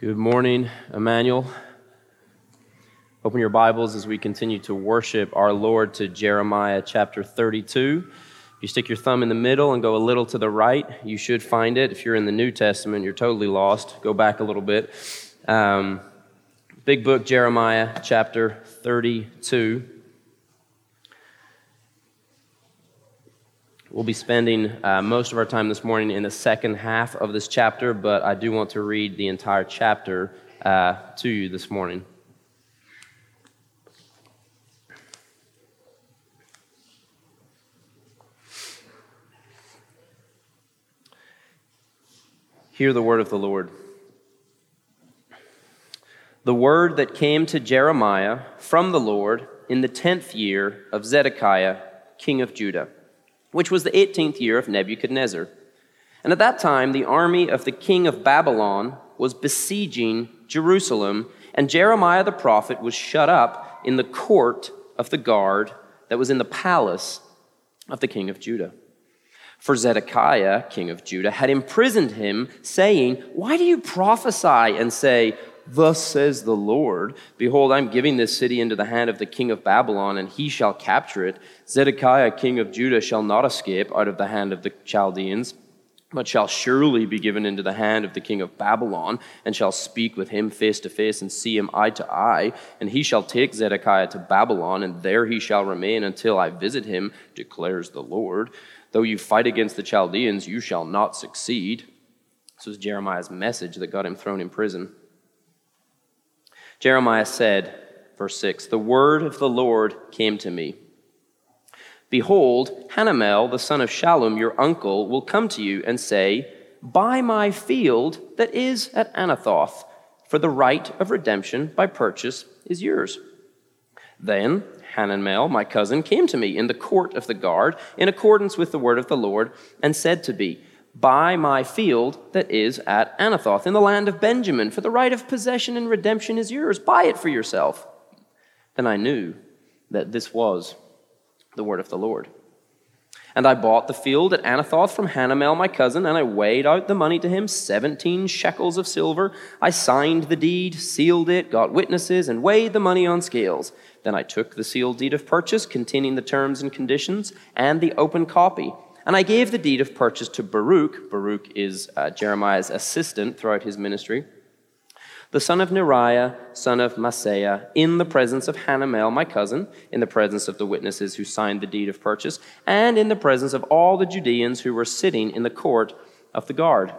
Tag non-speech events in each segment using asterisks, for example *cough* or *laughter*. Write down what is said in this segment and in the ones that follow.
Good morning, Emmanuel. Open your Bibles as we continue to worship our Lord to Jeremiah chapter 32. If you stick your thumb in the middle and go a little to the right, you should find it. If you're in the New Testament, you're totally lost. Go back a little bit. Um, big book, Jeremiah chapter 32. We'll be spending uh, most of our time this morning in the second half of this chapter, but I do want to read the entire chapter uh, to you this morning. Hear the word of the Lord. The word that came to Jeremiah from the Lord in the tenth year of Zedekiah, king of Judah which was the 18th year of Nebuchadnezzar. And at that time, the army of the king of Babylon was besieging Jerusalem, and Jeremiah the prophet was shut up in the court of the guard that was in the palace of the king of Judah. For Zedekiah, king of Judah, had imprisoned him, saying, Why do you prophesy and say, Thus says the Lord Behold, I'm giving this city into the hand of the king of Babylon, and he shall capture it. Zedekiah, king of Judah, shall not escape out of the hand of the Chaldeans, but shall surely be given into the hand of the king of Babylon, and shall speak with him face to face, and see him eye to eye. And he shall take Zedekiah to Babylon, and there he shall remain until I visit him, declares the Lord. Though you fight against the Chaldeans, you shall not succeed. This was Jeremiah's message that got him thrown in prison. Jeremiah said, verse 6, The word of the Lord came to me. Behold, Hanamel, the son of Shallum, your uncle, will come to you and say, Buy my field that is at Anathoth, for the right of redemption by purchase is yours. Then Hanamel, my cousin, came to me in the court of the guard, in accordance with the word of the Lord, and said to me, Buy my field that is at Anathoth in the land of Benjamin, for the right of possession and redemption is yours. Buy it for yourself. Then I knew that this was the word of the Lord. And I bought the field at Anathoth from Hanamel, my cousin, and I weighed out the money to him, 17 shekels of silver. I signed the deed, sealed it, got witnesses, and weighed the money on scales. Then I took the sealed deed of purchase containing the terms and conditions and the open copy and I gave the deed of purchase to Baruch. Baruch is uh, Jeremiah's assistant throughout his ministry. The son of Neriah, son of Mahseiah, in the presence of Hanamel, my cousin, in the presence of the witnesses who signed the deed of purchase, and in the presence of all the Judeans who were sitting in the court of the guard.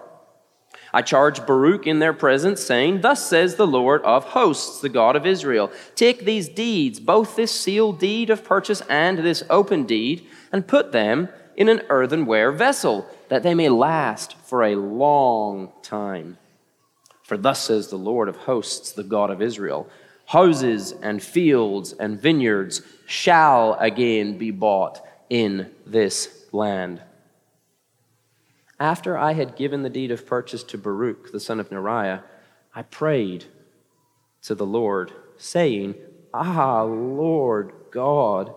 I charged Baruch in their presence, saying, Thus says the Lord of hosts, the God of Israel Take these deeds, both this sealed deed of purchase and this open deed, and put them in an earthenware vessel, that they may last for a long time. For thus says the Lord of hosts, the God of Israel houses and fields and vineyards shall again be bought in this land. After I had given the deed of purchase to Baruch, the son of Neriah, I prayed to the Lord, saying, Ah, Lord God,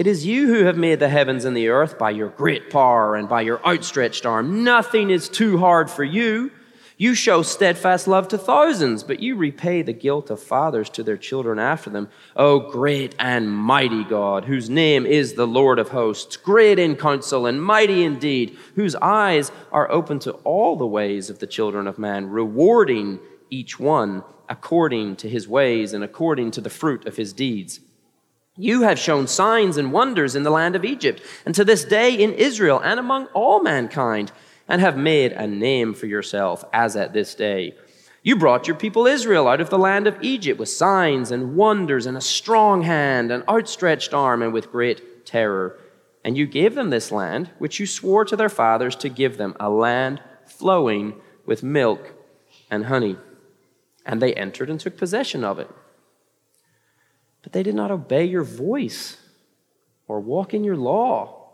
it is you who have made the heavens and the earth by your great power and by your outstretched arm. Nothing is too hard for you. You show steadfast love to thousands, but you repay the guilt of fathers to their children after them. O great and mighty God, whose name is the Lord of hosts, great in counsel and mighty indeed, whose eyes are open to all the ways of the children of man, rewarding each one according to his ways and according to the fruit of his deeds. You have shown signs and wonders in the land of Egypt, and to this day in Israel and among all mankind, and have made a name for yourself as at this day. You brought your people Israel out of the land of Egypt with signs and wonders and a strong hand, an outstretched arm, and with great terror. And you gave them this land, which you swore to their fathers to give them, a land flowing with milk and honey. And they entered and took possession of it. But they did not obey your voice or walk in your law.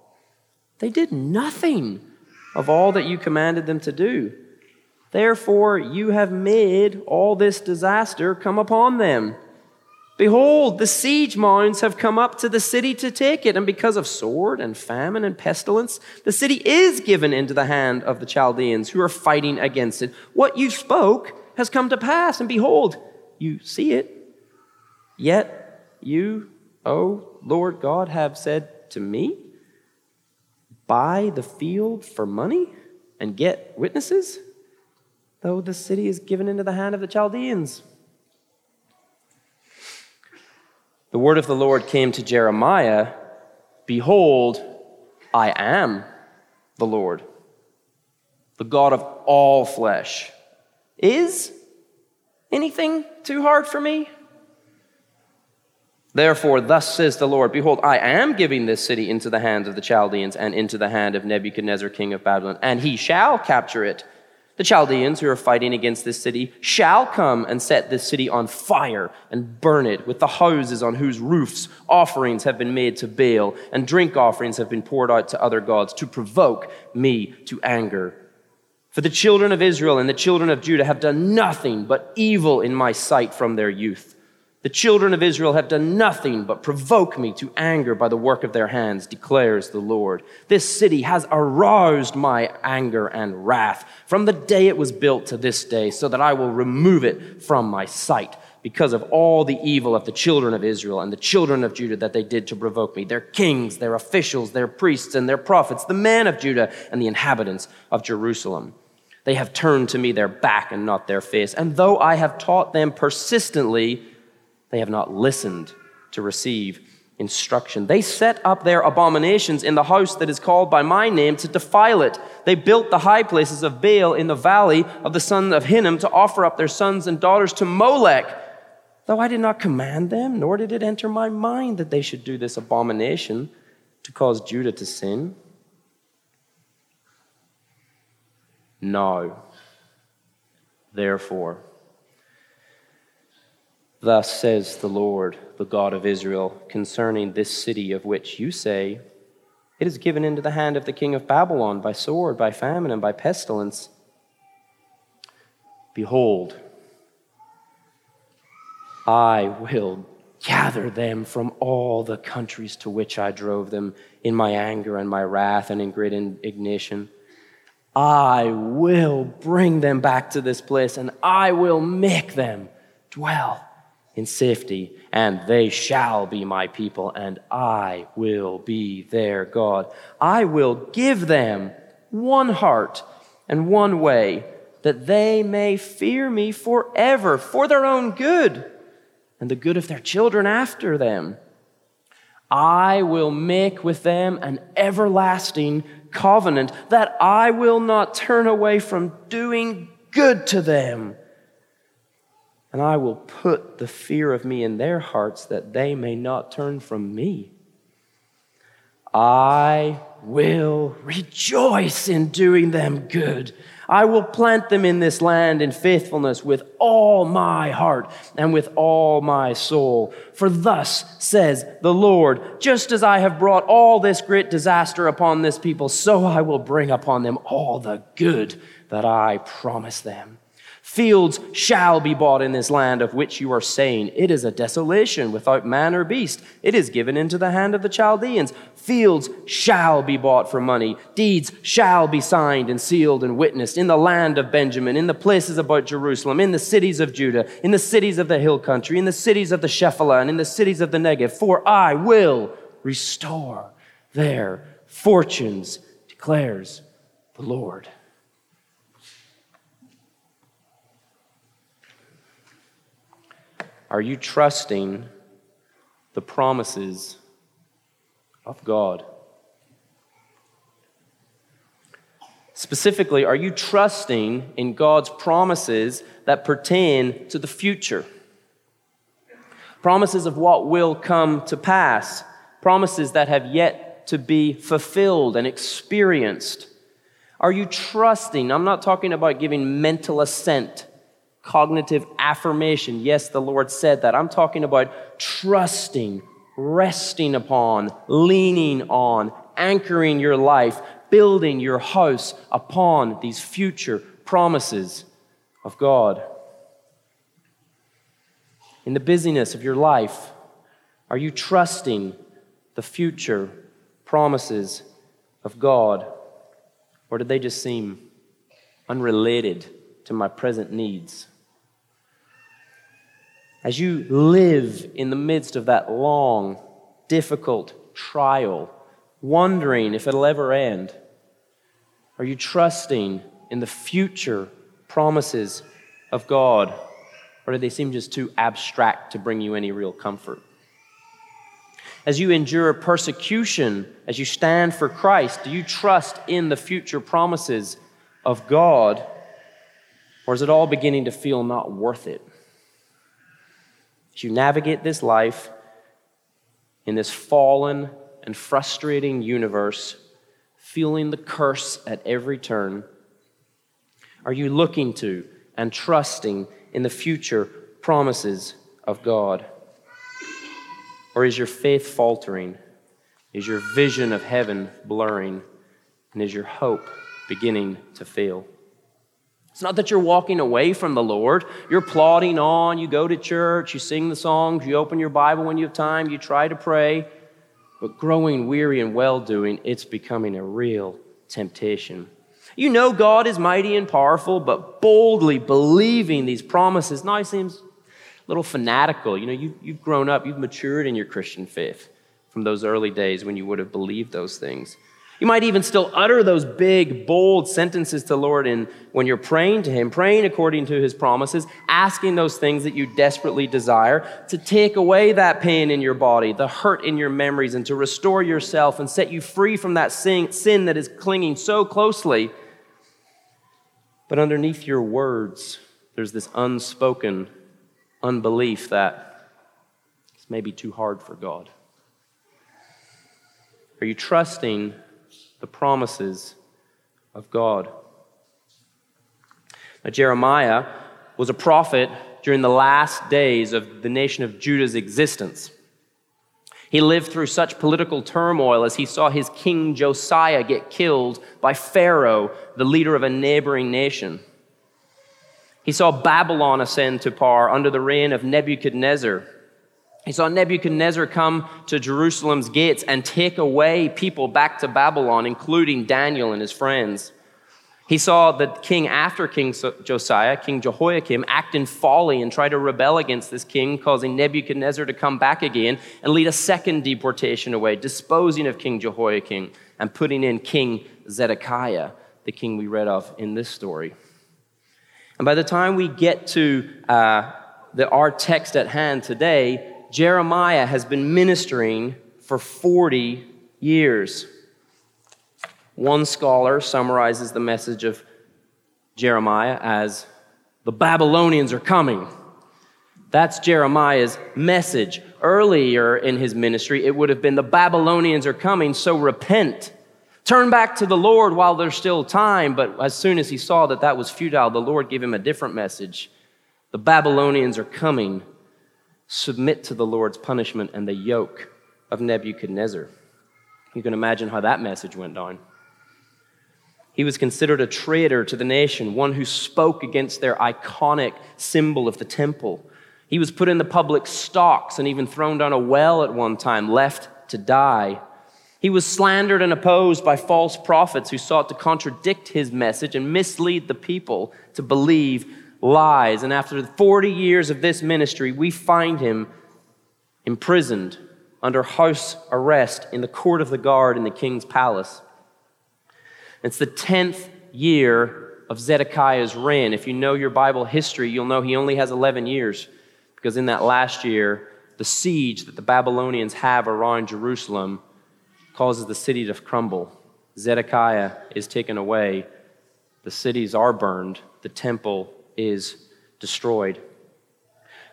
They did nothing of all that you commanded them to do. Therefore, you have made all this disaster come upon them. Behold, the siege mounds have come up to the city to take it, and because of sword and famine and pestilence, the city is given into the hand of the Chaldeans who are fighting against it. What you spoke has come to pass, and behold, you see it. Yet you, O Lord God, have said to me, Buy the field for money and get witnesses, though the city is given into the hand of the Chaldeans. The word of the Lord came to Jeremiah Behold, I am the Lord, the God of all flesh. Is anything too hard for me? Therefore, thus says the Lord Behold, I am giving this city into the hands of the Chaldeans and into the hand of Nebuchadnezzar, king of Babylon, and he shall capture it. The Chaldeans who are fighting against this city shall come and set this city on fire and burn it with the houses on whose roofs offerings have been made to Baal and drink offerings have been poured out to other gods to provoke me to anger. For the children of Israel and the children of Judah have done nothing but evil in my sight from their youth. The children of Israel have done nothing but provoke me to anger by the work of their hands, declares the Lord. This city has aroused my anger and wrath from the day it was built to this day, so that I will remove it from my sight because of all the evil of the children of Israel and the children of Judah that they did to provoke me, their kings, their officials, their priests, and their prophets, the men of Judah, and the inhabitants of Jerusalem. They have turned to me their back and not their face. And though I have taught them persistently, they have not listened to receive instruction. They set up their abominations in the house that is called by my name to defile it. They built the high places of Baal in the valley of the son of Hinnom to offer up their sons and daughters to Molech. Though I did not command them, nor did it enter my mind that they should do this abomination to cause Judah to sin. No. Therefore, Thus says the Lord, the God of Israel, concerning this city of which you say, It is given into the hand of the king of Babylon by sword, by famine, and by pestilence. Behold, I will gather them from all the countries to which I drove them in my anger and my wrath and in great indignation. I will bring them back to this place and I will make them dwell in safety, and they shall be my people, and I will be their God. I will give them one heart and one way, that they may fear me forever for their own good and the good of their children after them. I will make with them an everlasting covenant that I will not turn away from doing good to them and I will put the fear of me in their hearts that they may not turn from me. I will rejoice in doing them good. I will plant them in this land in faithfulness with all my heart and with all my soul. For thus says the Lord, just as I have brought all this great disaster upon this people, so I will bring upon them all the good that I promise them. Fields shall be bought in this land of which you are saying, It is a desolation without man or beast. It is given into the hand of the Chaldeans. Fields shall be bought for money. Deeds shall be signed and sealed and witnessed in the land of Benjamin, in the places about Jerusalem, in the cities of Judah, in the cities of the hill country, in the cities of the Shephelah, and in the cities of the Negev. For I will restore their fortunes, declares the Lord. Are you trusting the promises of God? Specifically, are you trusting in God's promises that pertain to the future? Promises of what will come to pass, promises that have yet to be fulfilled and experienced. Are you trusting? I'm not talking about giving mental assent cognitive affirmation. Yes, the Lord said that. I'm talking about trusting, resting upon, leaning on, anchoring your life, building your house upon these future promises of God. In the busyness of your life, are you trusting the future promises of God? Or did they just seem unrelated to my present needs? As you live in the midst of that long, difficult trial, wondering if it'll ever end? Are you trusting in the future promises of God? Or do they seem just too abstract to bring you any real comfort? As you endure persecution, as you stand for Christ, do you trust in the future promises of God? Or is it all beginning to feel not worth it? As you navigate this life in this fallen and frustrating universe, feeling the curse at every turn, are you looking to and trusting in the future promises of God? Or is your faith faltering? Is your vision of heaven blurring? And is your hope beginning to fail? It's not that you're walking away from the Lord. You're plodding on. You go to church. You sing the songs. You open your Bible when you have time. You try to pray. But growing weary and well doing, it's becoming a real temptation. You know God is mighty and powerful, but boldly believing these promises now seems a little fanatical. You know, you, you've grown up, you've matured in your Christian faith from those early days when you would have believed those things. You might even still utter those big, bold sentences to Lord in, when you're praying to Him, praying according to His promises, asking those things that you desperately desire to take away that pain in your body, the hurt in your memories, and to restore yourself and set you free from that sin, sin that is clinging so closely. But underneath your words, there's this unspoken unbelief that it's maybe too hard for God. Are you trusting the promises of God. Now, Jeremiah was a prophet during the last days of the nation of Judah's existence. He lived through such political turmoil as he saw his king Josiah get killed by Pharaoh, the leader of a neighboring nation. He saw Babylon ascend to power under the reign of Nebuchadnezzar, he saw Nebuchadnezzar come to Jerusalem's gates and take away people back to Babylon, including Daniel and his friends. He saw the king after King Josiah, King Jehoiakim, act in folly and try to rebel against this king, causing Nebuchadnezzar to come back again and lead a second deportation away, disposing of King Jehoiakim and putting in King Zedekiah, the king we read of in this story. And by the time we get to uh, the, our text at hand today, Jeremiah has been ministering for 40 years. One scholar summarizes the message of Jeremiah as the Babylonians are coming. That's Jeremiah's message. Earlier in his ministry, it would have been the Babylonians are coming, so repent. Turn back to the Lord while there's still time. But as soon as he saw that that was futile, the Lord gave him a different message. The Babylonians are coming, submit to the Lord's punishment and the yoke of Nebuchadnezzar. You can imagine how that message went down. He was considered a traitor to the nation, one who spoke against their iconic symbol of the temple. He was put in the public stocks and even thrown down a well at one time, left to die. He was slandered and opposed by false prophets who sought to contradict his message and mislead the people to believe lies. And after 40 years of this ministry, we find him imprisoned under house arrest in the court of the guard in the king's palace. It's the 10th year of Zedekiah's reign. If you know your Bible history, you'll know he only has 11 years because in that last year, the siege that the Babylonians have around Jerusalem causes the city to crumble. Zedekiah is taken away. The cities are burned. The temple is destroyed.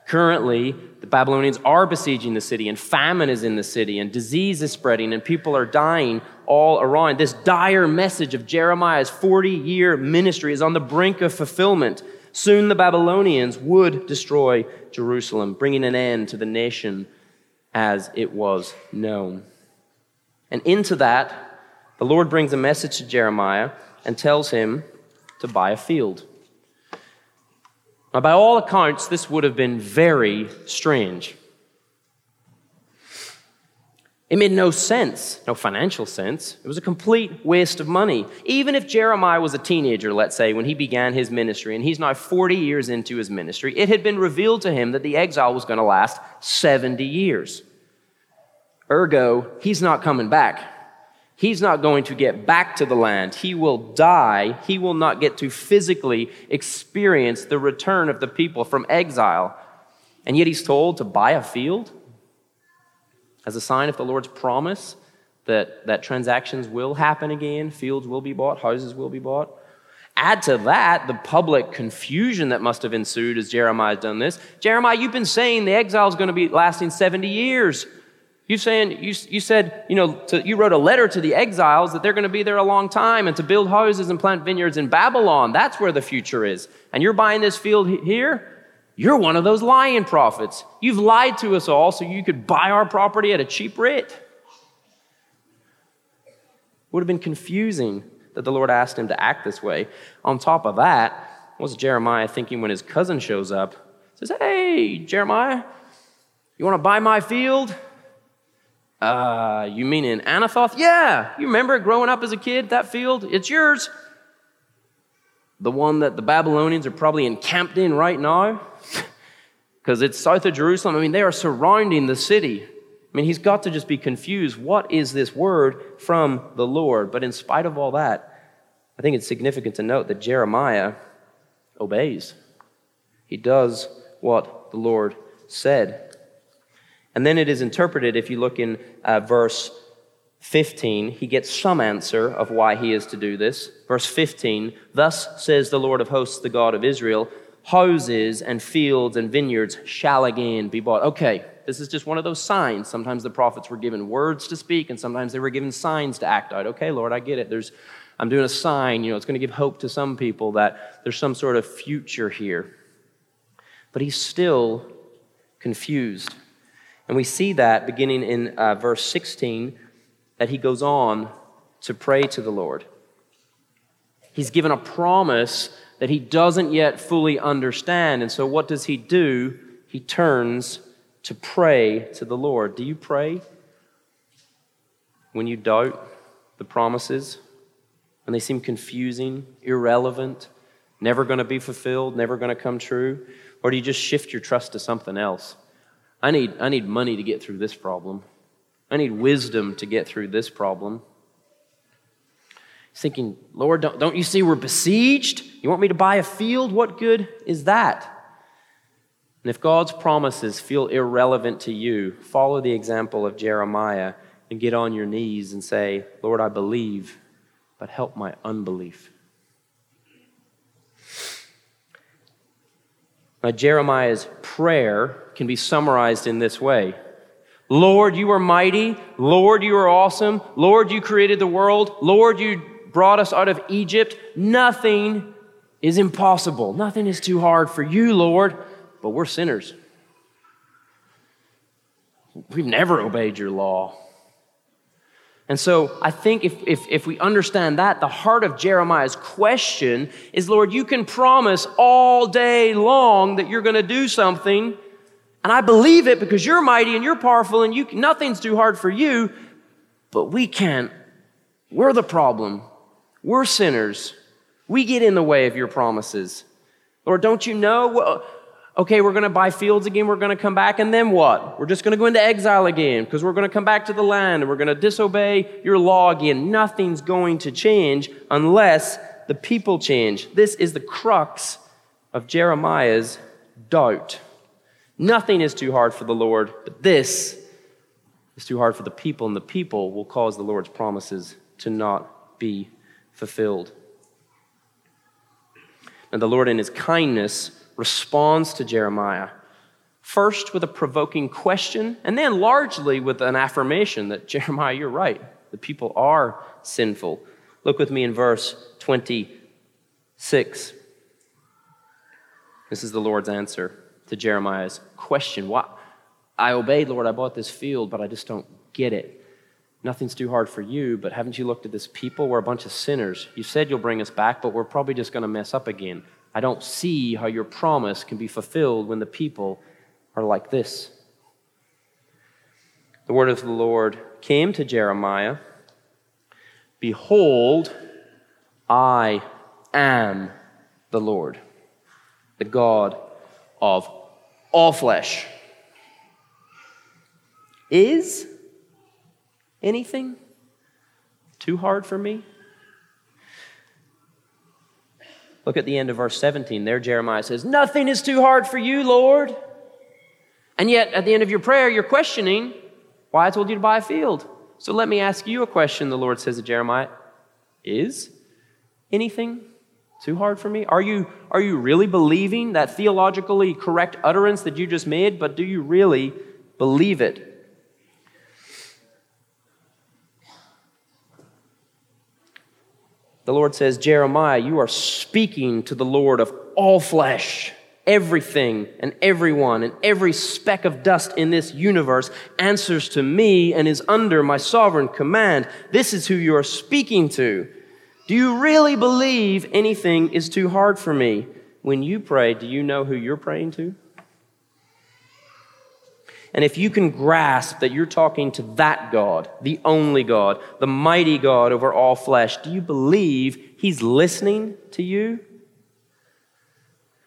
Currently, the Babylonians are besieging the city, and famine is in the city, and disease is spreading, and people are dying all around. This dire message of Jeremiah's 40 year ministry is on the brink of fulfillment. Soon the Babylonians would destroy Jerusalem, bringing an end to the nation as it was known. And into that, the Lord brings a message to Jeremiah and tells him to buy a field. Now, by all accounts, this would have been very strange. It made no sense, no financial sense. It was a complete waste of money. Even if Jeremiah was a teenager, let's say, when he began his ministry, and he's now 40 years into his ministry, it had been revealed to him that the exile was going to last 70 years. Ergo, he's not coming back. He's not going to get back to the land. He will die. He will not get to physically experience the return of the people from exile. And yet he's told to buy a field as a sign of the Lord's promise that, that transactions will happen again, fields will be bought, houses will be bought. Add to that the public confusion that must have ensued as Jeremiah's done this. Jeremiah, you've been saying the exile is going to be lasting 70 years. You saying you, you said you know to, you wrote a letter to the exiles that they're going to be there a long time and to build houses and plant vineyards in Babylon. That's where the future is. And you're buying this field here. You're one of those lying prophets. You've lied to us all so you could buy our property at a cheap rate. Would have been confusing that the Lord asked him to act this way. On top of that, what's Jeremiah thinking when his cousin shows up? Says, Hey, Jeremiah, you want to buy my field? Uh, you mean in Anathoth? Yeah. You remember growing up as a kid, that field? It's yours. The one that the Babylonians are probably encamped in right now *laughs* because it's south of Jerusalem. I mean, they are surrounding the city. I mean, he's got to just be confused. What is this word from the Lord? But in spite of all that, I think it's significant to note that Jeremiah obeys. He does what the Lord said. And then it is interpreted, if you look in uh, verse 15, he gets some answer of why he is to do this. Verse 15, thus says the Lord of hosts, the God of Israel, houses and fields and vineyards shall again be bought. Okay, this is just one of those signs. Sometimes the prophets were given words to speak, and sometimes they were given signs to act out. Okay, Lord, I get it. There's, I'm doing a sign. You know, it's going to give hope to some people that there's some sort of future here. But he's still confused. And we see that beginning in uh, verse 16, that he goes on to pray to the Lord. He's given a promise that he doesn't yet fully understand. And so, what does he do? He turns to pray to the Lord. Do you pray when you doubt the promises? When they seem confusing, irrelevant, never going to be fulfilled, never going to come true? Or do you just shift your trust to something else? I need, I need money to get through this problem. I need wisdom to get through this problem. He's thinking, Lord, don't, don't you see we're besieged? You want me to buy a field? What good is that? And if God's promises feel irrelevant to you, follow the example of Jeremiah and get on your knees and say, Lord, I believe, but help my unbelief. Now, Jeremiah's prayer can be summarized in this way Lord, you are mighty. Lord, you are awesome. Lord, you created the world. Lord, you brought us out of Egypt. Nothing is impossible. Nothing is too hard for you, Lord, but we're sinners. We've never obeyed your law. And so I think if, if, if, we understand that, the heart of Jeremiah's question is Lord, you can promise all day long that you're going to do something, and I believe it because you're mighty and you're powerful and you, nothing's too hard for you, but we can't. We're the problem. We're sinners. We get in the way of your promises. Lord, don't you know? Well, okay, we're going to buy fields again. We're going to come back. And then what? We're just going to go into exile again because we're going to come back to the land and we're going to disobey your law again. Nothing's going to change unless the people change. This is the crux of Jeremiah's doubt. Nothing is too hard for the Lord, but this is too hard for the people, and the people will cause the Lord's promises to not be fulfilled. And the Lord, in his kindness, responds to Jeremiah, first with a provoking question, and then largely with an affirmation that Jeremiah, you're right. The people are sinful. Look with me in verse 26. This is the Lord's answer to Jeremiah's question. Why? I obeyed, Lord, I bought this field, but I just don't get it. Nothing's too hard for you, but haven't you looked at this people? We're a bunch of sinners. You said you'll bring us back, but we're probably just going to mess up again. I don't see how your promise can be fulfilled when the people are like this. The word of the Lord came to Jeremiah Behold, I am the Lord, the God of all flesh. Is anything too hard for me? Look at the end of verse 17. There, Jeremiah says, Nothing is too hard for you, Lord. And yet, at the end of your prayer, you're questioning why I told you to buy a field. So let me ask you a question, the Lord says to Jeremiah Is anything too hard for me? Are you, are you really believing that theologically correct utterance that you just made, but do you really believe it? The Lord says, Jeremiah, you are speaking to the Lord of all flesh. Everything and everyone and every speck of dust in this universe answers to me and is under my sovereign command. This is who you are speaking to. Do you really believe anything is too hard for me? When you pray, do you know who you're praying to? And if you can grasp that you're talking to that God, the only God, the mighty God over all flesh, do you believe He's listening to you?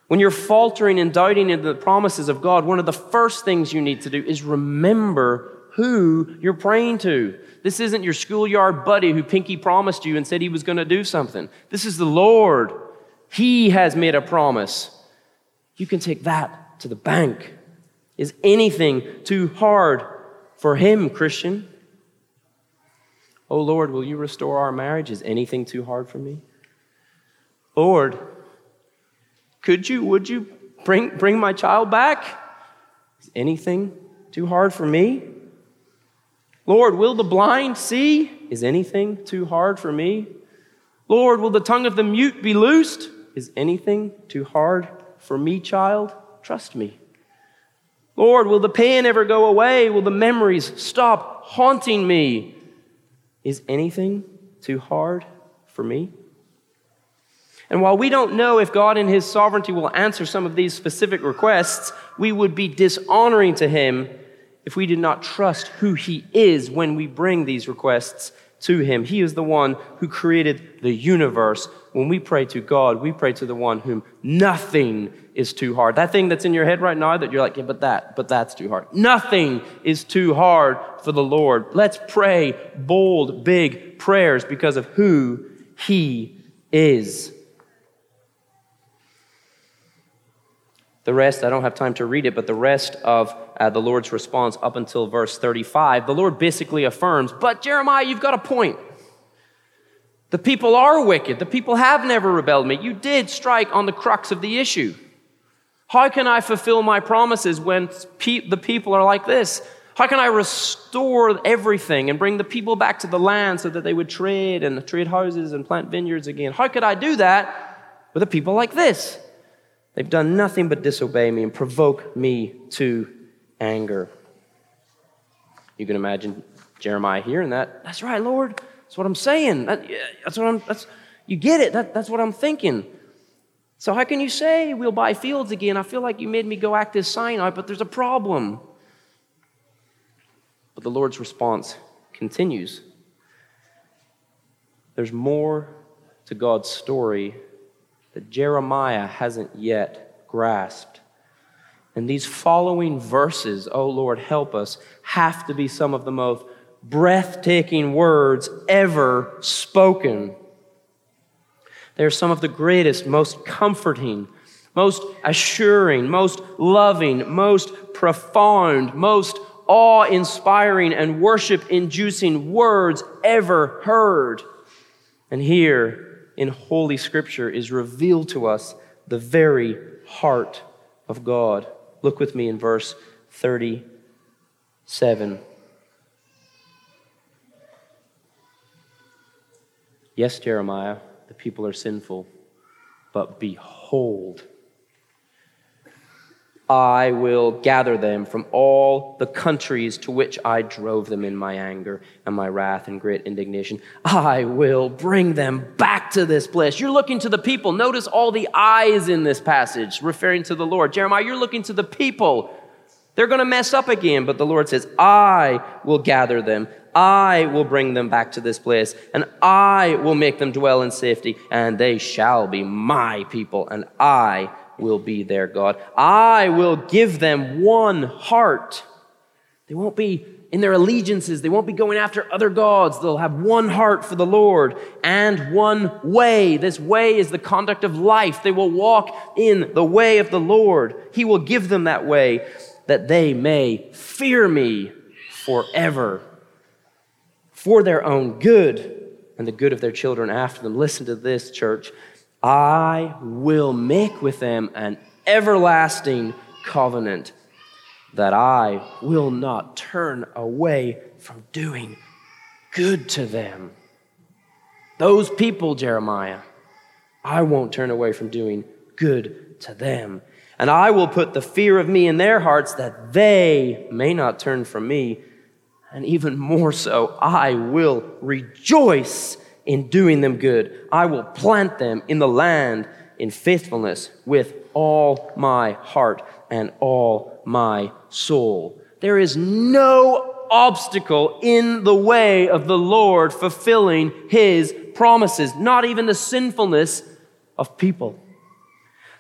When you're faltering and doubting in the promises of God, one of the first things you need to do is remember who you're praying to. This isn't your schoolyard buddy who pinky promised you and said he was going to do something. This is the Lord. He has made a promise. You can take that to the bank. Is anything too hard for him, Christian? Oh Lord, will you restore our marriage? Is anything too hard for me? Lord, could you, would you bring, bring my child back? Is anything too hard for me? Lord, will the blind see? Is anything too hard for me? Lord, will the tongue of the mute be loosed? Is anything too hard for me, child? Trust me. Lord, will the pain ever go away? Will the memories stop haunting me? Is anything too hard for me? And while we don't know if God in His sovereignty will answer some of these specific requests, we would be dishonoring to Him if we did not trust who He is when we bring these requests to Him. He is the one who created the universe. When we pray to God, we pray to the one whom nothing is too hard. That thing that's in your head right now that you're like, yeah, but that, but that's too hard. Nothing is too hard for the Lord. Let's pray bold, big prayers because of who He is. The rest, I don't have time to read it, but the rest of uh, the Lord's response up until verse 35, the Lord basically affirms, But Jeremiah, you've got a point. The people are wicked. The people have never rebelled me. You did strike on the crux of the issue. How can I fulfill my promises when pe- the people are like this? How can I restore everything and bring the people back to the land so that they would trade and trade houses and plant vineyards again? How could I do that with a people like this? They've done nothing but disobey me and provoke me to anger. You can imagine Jeremiah hearing that. That's right, Lord. That's what I'm saying. That, that's what I'm. That's you get it. That, that's what I'm thinking. So how can you say we'll buy fields again? I feel like you made me go act this Sinai, but there's a problem. But the Lord's response continues. There's more to God's story that Jeremiah hasn't yet grasped. And these following verses, oh Lord, help us, have to be some of the most breathtaking words ever spoken. They're some of the greatest, most comforting, most assuring, most loving, most profound, most awe inspiring, and worship inducing words ever heard. And here, in Holy Scripture is revealed to us the very heart of God. Look with me in verse 37. Yes, Jeremiah, the people are sinful, but behold, I will gather them from all the countries to which I drove them in my anger and my wrath and great indignation. I will bring them back to this place. You're looking to the people. Notice all the eyes in this passage referring to the Lord. Jeremiah, you're looking to the people. They're going to mess up again, but the Lord says, I will gather them. I will bring them back to this place, and I will make them dwell in safety, and they shall be my people, and I will be their God. I will give them one heart. They won't be in their allegiances, they won't be going after other gods. They'll have one heart for the Lord and one way. This way is the conduct of life. They will walk in the way of the Lord. He will give them that way that they may fear me forever for their own good and the good of their children after them. Listen to this, church. I will make with them an everlasting covenant that I will not turn away from doing good to them. Those people, Jeremiah, I won't turn away from doing good to them. And I will put the fear of me in their hearts that they may not turn from me. And even more so, I will rejoice in doing them good. I will plant them in the land in faithfulness with all my heart and all my soul. There is no obstacle in the way of the Lord fulfilling his promises, not even the sinfulness of people.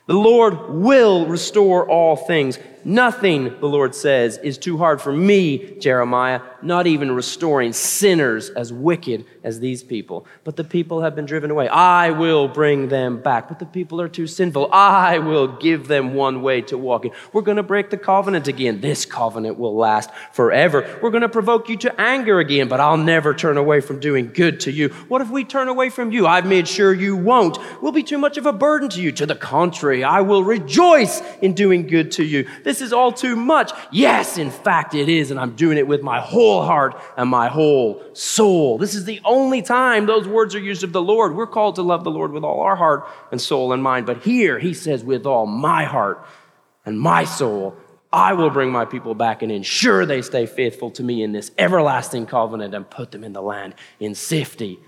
The Lord will restore all things. Nothing, the Lord says, is too hard for me, Jeremiah, not even restoring sinners as wicked as these people. But the people have been driven away. I will bring them back. But the people are too sinful. I will give them one way to walk in. We're going to break the covenant again. This covenant will last forever. We're going to provoke you to anger again, but I'll never turn away from doing good to you. What if we turn away from you? I've made sure you won't. We'll be too much of a burden to you. To the contrary, I will rejoice in doing good to you. This this is all too much. Yes, in fact, it is, and I'm doing it with my whole heart and my whole soul. This is the only time those words are used of the Lord. We're called to love the Lord with all our heart and soul and mind, but here he says, with all my heart and my soul, I will bring my people back and ensure they stay faithful to me in this everlasting covenant and put them in the land in safety.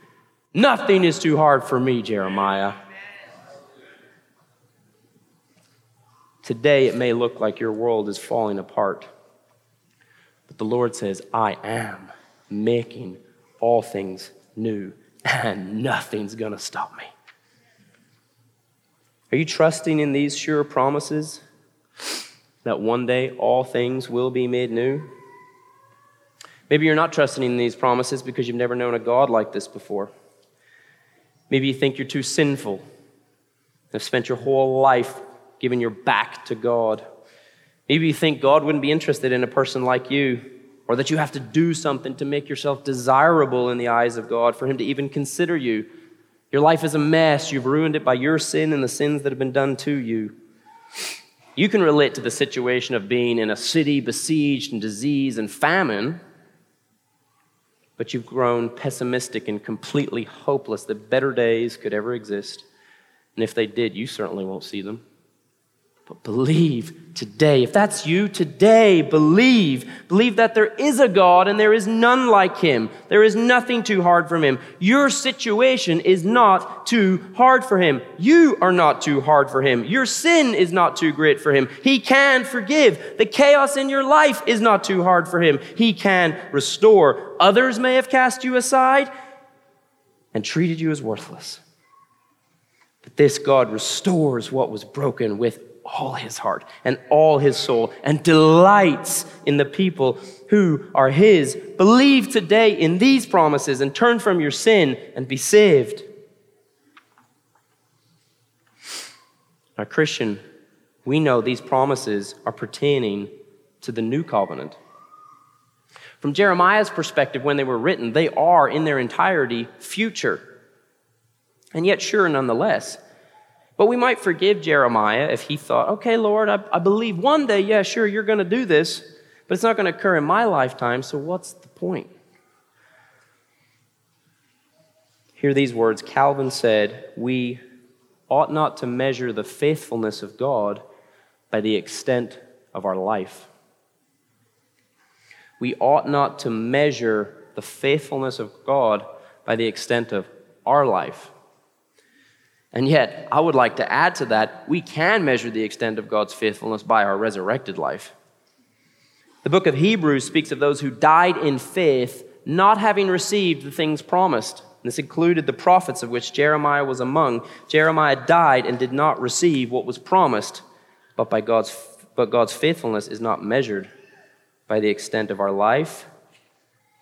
Nothing is too hard for me, Jeremiah. Today, it may look like your world is falling apart. But the Lord says, I am making all things new, and nothing's going to stop me. Are you trusting in these sure promises that one day all things will be made new? Maybe you're not trusting in these promises because you've never known a God like this before. Maybe you think you're too sinful, have spent your whole life giving your back to God. Maybe you think God wouldn't be interested in a person like you, or that you have to do something to make yourself desirable in the eyes of God for Him to even consider you. Your life is a mess. You've ruined it by your sin and the sins that have been done to you. You can relate to the situation of being in a city besieged in disease and famine, but you've grown pessimistic and completely hopeless that better days could ever exist. And if they did, you certainly won't see them. But believe today. If that's you today, believe. Believe that there is a God and there is none like him. There is nothing too hard for him. Your situation is not too hard for him. You are not too hard for him. Your sin is not too great for him. He can forgive. The chaos in your life is not too hard for him. He can restore. Others may have cast you aside and treated you as worthless. But this God restores what was broken with all his heart and all his soul and delights in the people who are his. Believe today in these promises and turn from your sin and be saved. Now, Christian, we know these promises are pertaining to the new covenant. From Jeremiah's perspective, when they were written, they are in their entirety future. And yet, sure, nonetheless, but we might forgive Jeremiah if he thought, okay, Lord, I, I believe one day, yeah, sure, you're going to do this, but it's not going to occur in my lifetime, so what's the point? Hear these words Calvin said, We ought not to measure the faithfulness of God by the extent of our life. We ought not to measure the faithfulness of God by the extent of our life. And yet, I would like to add to that, we can measure the extent of God's faithfulness by our resurrected life. The book of Hebrews speaks of those who died in faith, not having received the things promised. This included the prophets, of which Jeremiah was among. Jeremiah died and did not receive what was promised, but, by God's, but God's faithfulness is not measured by the extent of our life.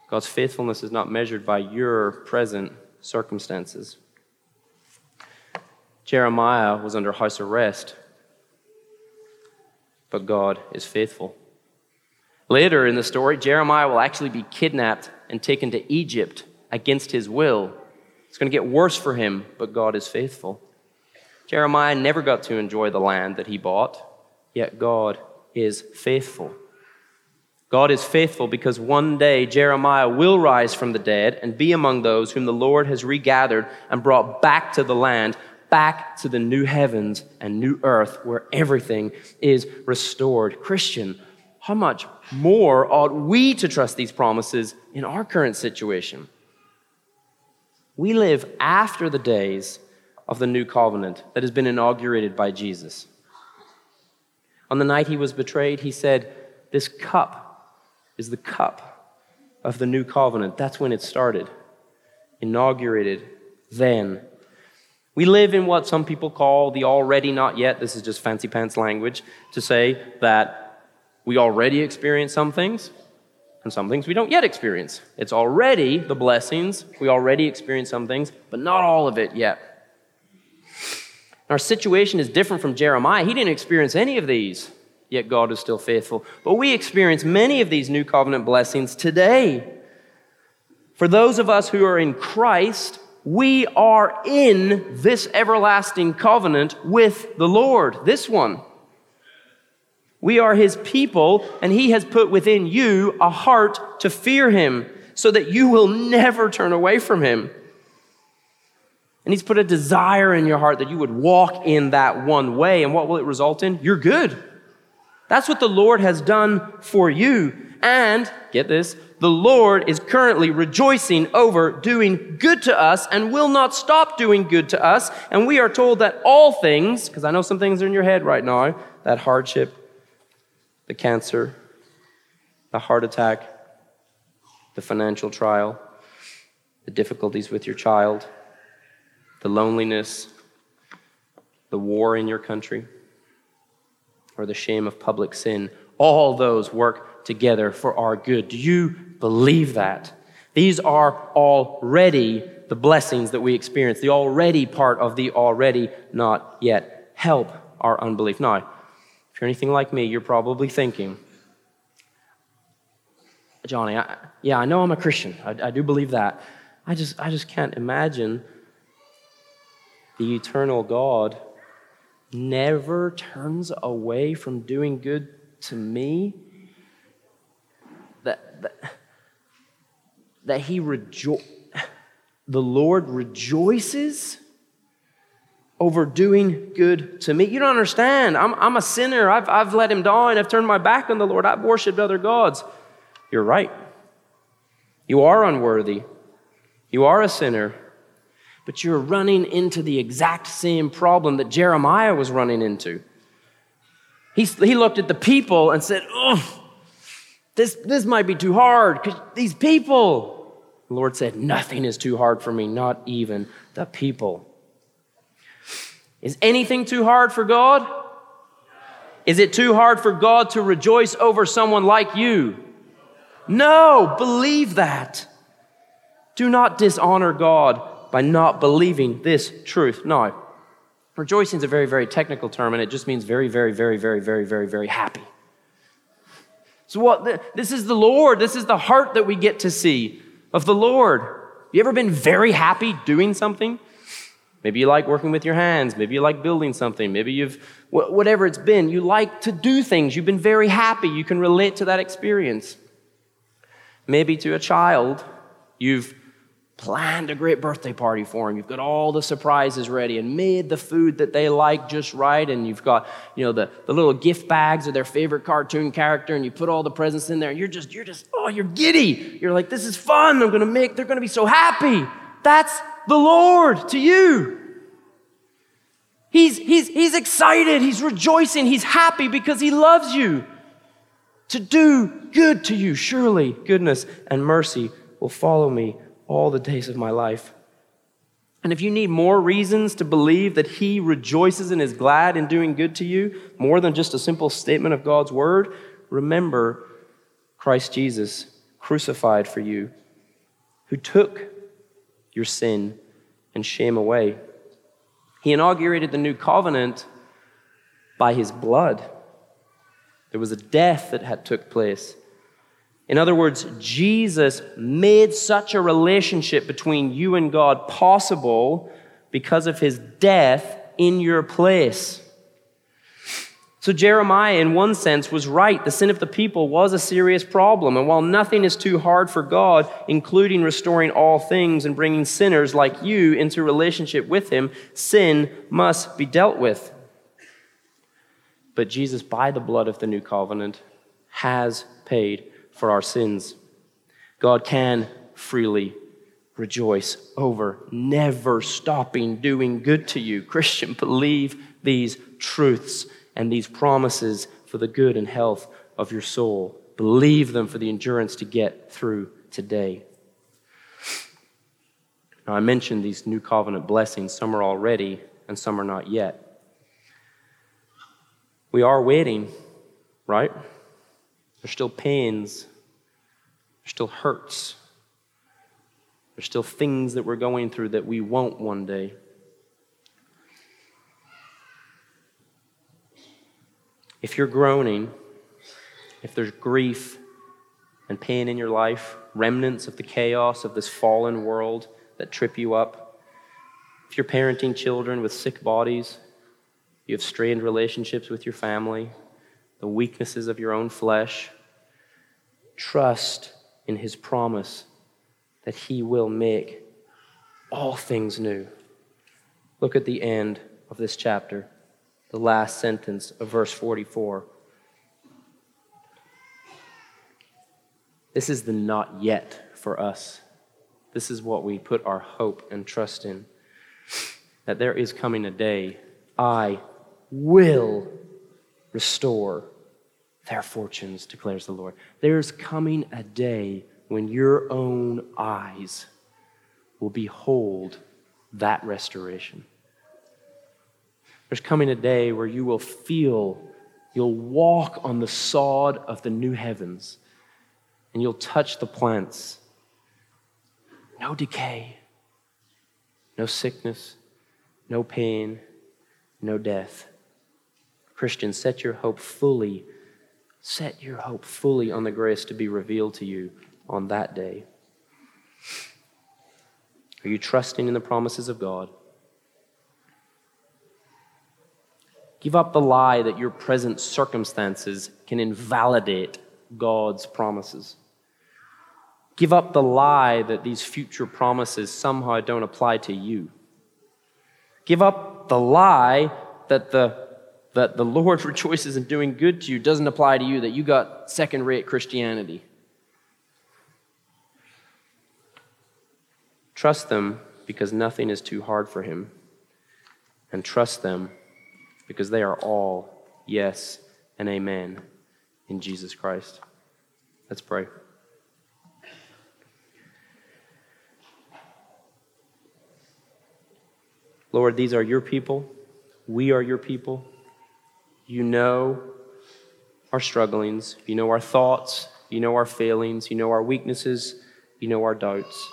God's faithfulness is not measured by your present circumstances. Jeremiah was under house arrest, but God is faithful. Later in the story, Jeremiah will actually be kidnapped and taken to Egypt against his will. It's going to get worse for him, but God is faithful. Jeremiah never got to enjoy the land that he bought, yet God is faithful. God is faithful because one day Jeremiah will rise from the dead and be among those whom the Lord has regathered and brought back to the land, back to the new heavens and new earth where everything is restored. Christian, how much more ought we to trust these promises in our current situation? We live after the days of the new covenant that has been inaugurated by Jesus. On the night he was betrayed, he said, This cup is the cup of the new covenant. That's when it started, inaugurated then. We live in what some people call the already not yet. This is just fancy pants language to say that we already experience some things and some things we don't yet experience. It's already the blessings. We already experience some things, but not all of it yet. Our situation is different from Jeremiah. He didn't experience any of these yet God is still faithful. But we experience many of these new covenant blessings today. For those of us who are in Christ, we are in this everlasting covenant with the Lord, this one. We are his people, and he has put within you a heart to fear him so that you will never turn away from him. And he's put a desire in your heart that you would walk in that one way. And what will it result in? You're good. That's what the Lord has done for you. And, get this, the Lord is currently rejoicing over doing good to us and will not stop doing good to us. And we are told that all things, because I know some things are in your head right now that hardship, the cancer, the heart attack, the financial trial, the difficulties with your child, the loneliness, the war in your country or the shame of public sin. All those work together for our good. Do you believe that? These are already the blessings that we experience, the already part of the already not yet. Help our unbelief. Now, if you're anything like me, you're probably thinking, Jonny, I, yeah, I know I'm a Christian. I, I do believe that. I just, I just can't imagine the eternal God never turns away from doing good to me, that, that, that he rejo- the Lord rejoices over doing good to me. You don't understand. I'm, I'm a sinner. I've, I've let him down. I've turned my back on the Lord. I've worshiped other gods. You're right. You are unworthy. You are a sinner but you're running into the exact same problem that Jeremiah was running into. He, he looked at the people and said, Oh, this, this might be too hard because these people. The Lord said, Nothing is too hard for me, not even the people. Is anything too hard for God? Is it too hard for God to rejoice over someone like you? No, believe that. Do not dishonor God by not believing this truth. No. Rejoicing is a very, very technical term, and it just means very, very, very, very, very, very, very happy. So, what? This is the Lord. This is the heart that we get to see of the Lord. You ever been very happy doing something? Maybe you like working with your hands. Maybe you like building something. Maybe you've, whatever it's been, you like to do things. You've been very happy. You can relate to that experience. Maybe to a child, you've planned a great birthday party for him. You've got all the surprises ready and made the food that they like just right. And you've got, you know, the, the little gift bags of their favorite cartoon character and you put all the presents in there. And you're just, you're just, oh, you're giddy. You're like, this is fun. I'm going to make, they're going to be so happy. That's the Lord to you. He's, he's, he's excited. He's rejoicing. He's happy because he loves you. to do good to you. Surely goodness and mercy will follow me all the days of my life. And if you need more reasons to believe that He rejoices and is glad in doing good to you, more than just a simple statement of God's word, remember Christ Jesus crucified for you, who took your sin and shame away. He inaugurated the new covenant by His blood. There was a death that had took place in other words, Jesus made such a relationship between you and God possible because of his death in your place. So, Jeremiah, in one sense, was right. The sin of the people was a serious problem. And while nothing is too hard for God, including restoring all things and bringing sinners like you into relationship with him, sin must be dealt with. But Jesus, by the blood of the new covenant, has paid for our sins. God can freely rejoice over never stopping doing good to you. Christian, believe these truths and these promises for the good and health of your soul. Believe them for the endurance to get through today. Now, I mentioned these new covenant blessings. Some are already, and some are not yet. We are waiting, right? There's still pains, there's still hurts, there's still things that we're going through that we won't one day. If you're groaning, if there's grief and pain in your life, remnants of the chaos of this fallen world that trip you up, if you're parenting children with sick bodies, you have strained relationships with your family, the weaknesses of your own flesh, trust in his promise that he will make all things new. Look at the end of this chapter, the last sentence of verse 44. This is the not yet for us. This is what we put our hope and trust in. That there is coming a day I will restore their fortunes, declares the Lord. There's coming a day when your own eyes will behold that restoration. There's coming a day where you will feel, you'll walk on the sod of the new heavens, and you'll touch the plants. No decay, no sickness, no pain, no death. Christian, set your hope fully Set your hope fully on the grace to be revealed to you on that day. Are you trusting in the promises of God? Give up the lie that your present circumstances can invalidate God's promises. Give up the lie that these future promises somehow don't apply to you. Give up the lie that the that the Lord *laughs* rejoices in doing good to you doesn't apply to you, that you got second rate Christianity. Trust them because nothing is too hard for Him. And trust them because they are all yes and amen in Jesus Christ. Let's pray. Lord, these are your people. We are your people. You know our strugglings. You know our thoughts. You know our failings. You know our weaknesses. You know our doubts.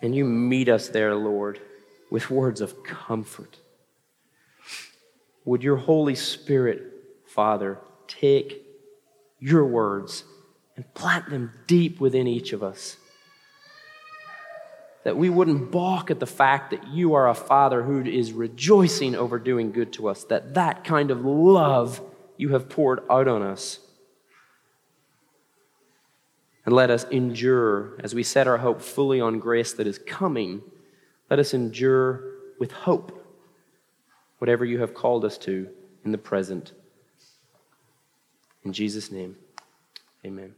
And you meet us there, Lord, with words of comfort. Would your Holy Spirit, Father, take your words and plant them deep within each of us? That we wouldn't balk at the fact that you are a father who is rejoicing over doing good to us, that that kind of love you have poured out on us. And let us endure as we set our hope fully on grace that is coming. Let us endure with hope whatever you have called us to in the present. In Jesus' name, amen.